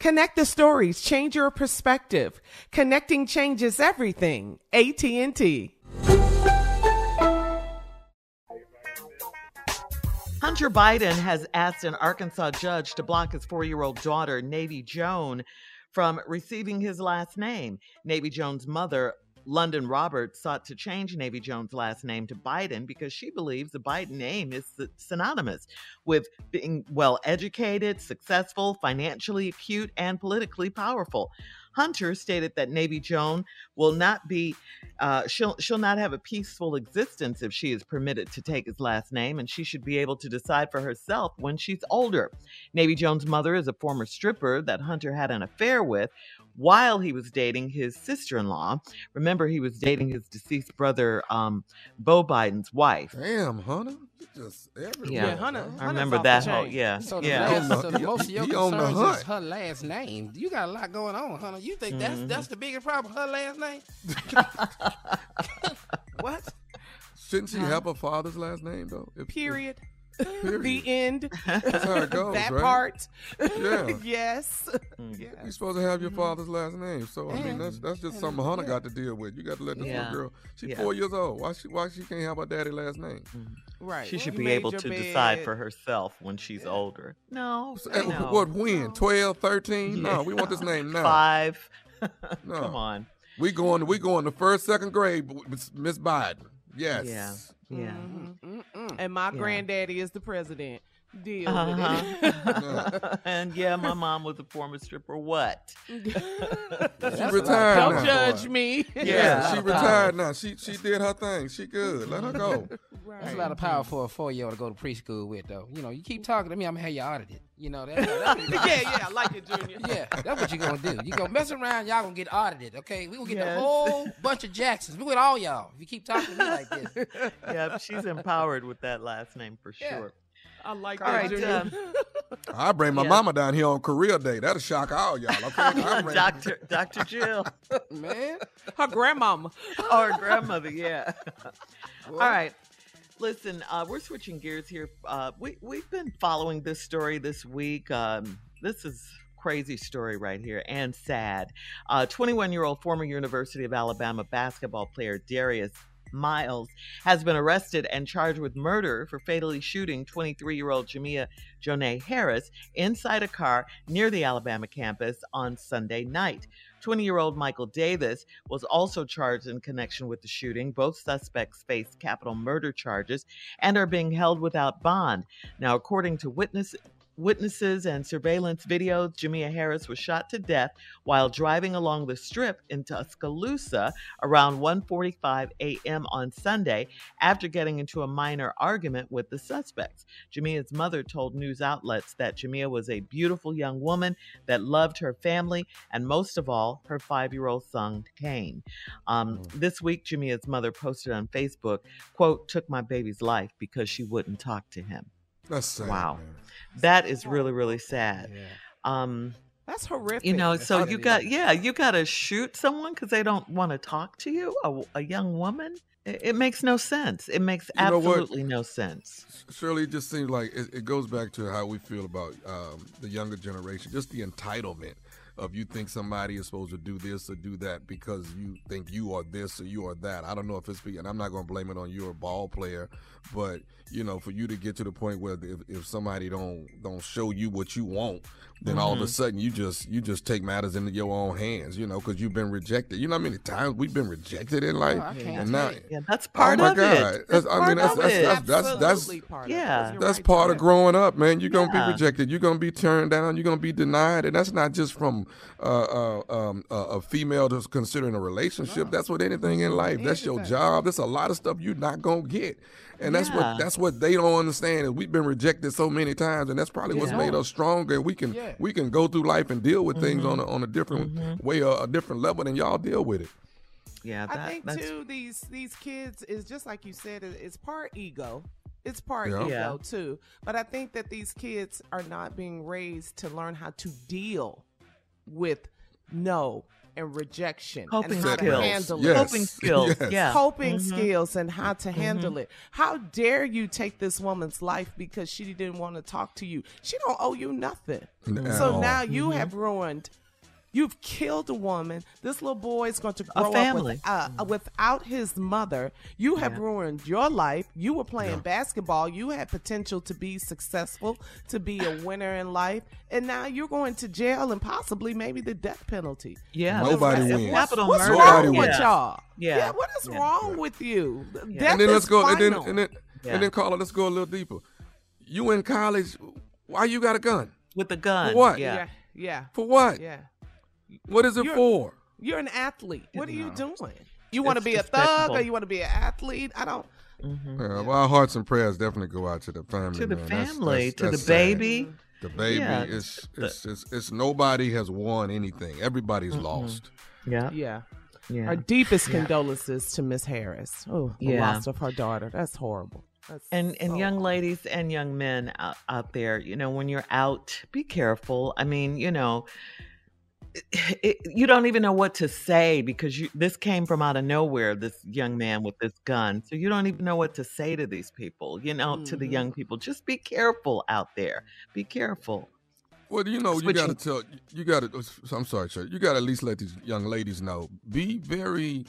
Connect the stories, change your perspective. Connecting changes everything. AT&T. Hunter Biden has asked an Arkansas judge to block his 4-year-old daughter, Navy Joan, from receiving his last name. Navy Joan's mother, London Roberts sought to change Navy Joan's last name to Biden because she believes the Biden name is synonymous with being well educated, successful, financially acute, and politically powerful. Hunter stated that Navy Joan will not be, uh, she'll, she'll not have a peaceful existence if she is permitted to take his last name, and she should be able to decide for herself when she's older. Navy Joan's mother is a former stripper that Hunter had an affair with, while he was dating his sister-in-law. Remember, he was dating his deceased brother, um, Beau Biden's wife. Damn, Hunter, just everywhere. Yeah, Hunter, I remember that whole. Yeah, so the, yeah. last, so the most of your concerns is her last name. You got a lot going on, Hunter. You think that's mm-hmm. that's the biggest problem? Her last name? what? Shouldn't she huh? have her father's last name though? If, Period. If, the end. That's how it goes. that right? part. Yeah. yes. Mm. yes. You're supposed to have your mm-hmm. father's last name. So I mean that's that's just something Hunter yeah. got to deal with. You got to let this yeah. little girl. She's yeah. four years old. Why she why she can't have her daddy last name? Mm-hmm. Right. She well, should be able to bed. decide for herself when she's older. No. So, no. What when? 12, 13? No, we want this name now. Five. no. Come on. We going we going to first, second grade Miss Biden. Yes. Yeah. Yeah. Mm-hmm. And my yeah. granddaddy is the president. Deal uh-huh. with it. and yeah, my mom was a former stripper. What? she retired Don't now. judge me. Yeah, yeah she retired now. She she did her thing. She good. Let her go. Right. That's a lot of power for a four year old to go to preschool with, though. You know, you keep talking to me, I'm gonna have you audited. You know, that's, that's yeah, yeah, I like it, Junior. Yeah, that's what you're gonna do. You gonna mess around, y'all gonna get audited, okay? We gonna get yes. a whole bunch of Jacksons. We with all y'all. If you keep talking to me like this. Yeah, she's empowered with that last name for yeah. sure. I like all that. Right, um, I bring my yeah. mama down here on career day. That'll shock all y'all. Okay, Doctor Doctor Jill, man, her grandmama, or her grandmother. Yeah. All right. Listen, uh, we're switching gears here. Uh, we we've been following this story this week. Um, this is crazy story right here and sad. 21 uh, year old former University of Alabama basketball player Darius Miles has been arrested and charged with murder for fatally shooting 23 year old Jamea Jonae Harris inside a car near the Alabama campus on Sunday night. 20 year old Michael Davis was also charged in connection with the shooting. Both suspects face capital murder charges and are being held without bond. Now, according to witness, witnesses and surveillance videos, Jamea Harris was shot to death while driving along the strip in Tuscaloosa around 1:45 a.m. on Sunday after getting into a minor argument with the suspects. Jamea's mother told news outlets that Jamea was a beautiful young woman that loved her family and most of all her 5-year-old son Kane. Um, mm. this week Jamea's mother posted on Facebook, quote, took my baby's life because she wouldn't talk to him. That's sad. Wow. Man. That is really, really sad. Yeah. Um, That's horrific. You know, so you got, yeah, you got to shoot someone because they don't want to talk to you, a, a young woman. It, it, makes no sense. It makes you absolutely no sense. Shirley, it just seems like it, it goes back to how we feel about um, the younger generation, just the entitlement of you think somebody is supposed to do this or do that because you think you are this or you are that. I don't know if it's and I'm not going to blame it on you, a ball player, but you know, for you to get to the point where if, if somebody don't don't show you what you want, then mm-hmm. all of a mm-hmm. sudden you just you just take matters into your own hands, you know, because you've been rejected. You know how many times we've been rejected in life, oh, and now yeah, that's part oh my of God. it. That's, I mean, that's that's, that's that's, that's that's part yeah, that's right part of growing up, man. You're gonna yeah. be rejected. You're gonna be turned down. You're gonna be denied, and that's not just from uh, uh, um, uh, a female that's considering a relationship. No. That's what anything in life. That's your job. That's a lot of stuff you're not gonna get and that's yeah. what that's what they don't understand is we've been rejected so many times, and that's probably yeah. what's made us stronger. We can yeah. we can go through life and deal with mm-hmm. things on a, on a different mm-hmm. way, a, a different level than y'all deal with it. Yeah, that, I think that's... too. These these kids is just like you said. It's part ego. It's part ego too. But I think that these kids are not being raised to learn how to deal with no and rejection coping and how skills. to handle yes. it. Coping skills. Yes. Yeah. Coping mm-hmm. skills and how to handle mm-hmm. it. How dare you take this woman's life because she didn't want to talk to you? She don't owe you nothing. No. So now you mm-hmm. have ruined You've killed a woman. This little boy is going to grow up with, uh, mm. without his mother. You have yeah. ruined your life. You were playing yeah. basketball. You had potential to be successful, to be a winner in life, and now you're going to jail and possibly maybe the death penalty. Yeah, nobody wins. What's, what's wrong nobody with y'all? Yeah. yeah. What is wrong with you? Death and then let's go. Final. And then and then and then Carla, let's go a little deeper. You in college? Why you got a gun? With a gun? For what? Yeah. Yeah. For what? Yeah. What is it you're, for? You're an athlete. What are you doing? You want to be a thug or you want to be an athlete? I don't. Mm-hmm. Yeah, well, our hearts and prayers definitely go out to the family. To the man. family, that's, that's, to the baby. The baby yeah. is it's, it's, it's, nobody has won anything. Everybody's mm-hmm. lost. Yeah. Yeah. Yeah. Our deepest yeah. condolences to Miss Harris. Oh, the yeah. loss of her daughter. That's horrible. That's and and young horrible. ladies and young men out, out there, you know, when you're out, be careful. I mean, you know, it, you don't even know what to say because you, this came from out of nowhere this young man with this gun. So you don't even know what to say to these people you know mm-hmm. to the mm-hmm. young people. Just be careful out there. Be careful. Well you know you got to tell you got to i'm sorry sir. You got to at least let these young ladies know. Be very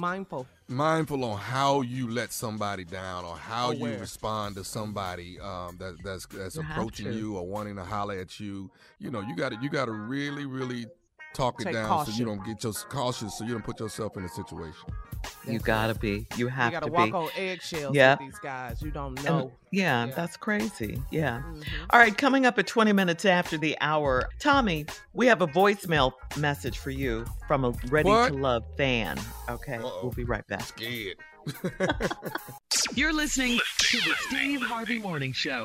mindful. Mindful on how you let somebody down or how Aware. you respond to somebody um, that, that's that's you approaching you or wanting to holler at you. You know you got to you got to really really talk it down caution. so you don't get just cautious so you don't put yourself in a situation. You gotta be. You have you gotta to walk on eggshells yep. with these guys. You don't know. And, yeah, yeah, that's crazy. Yeah. Mm-hmm. All right, coming up at 20 minutes after the hour, Tommy, we have a voicemail message for you from a Ready what? to Love fan. Okay, Uh-oh. we'll be right back. Scared. You're listening to the Steve Harvey Morning Show.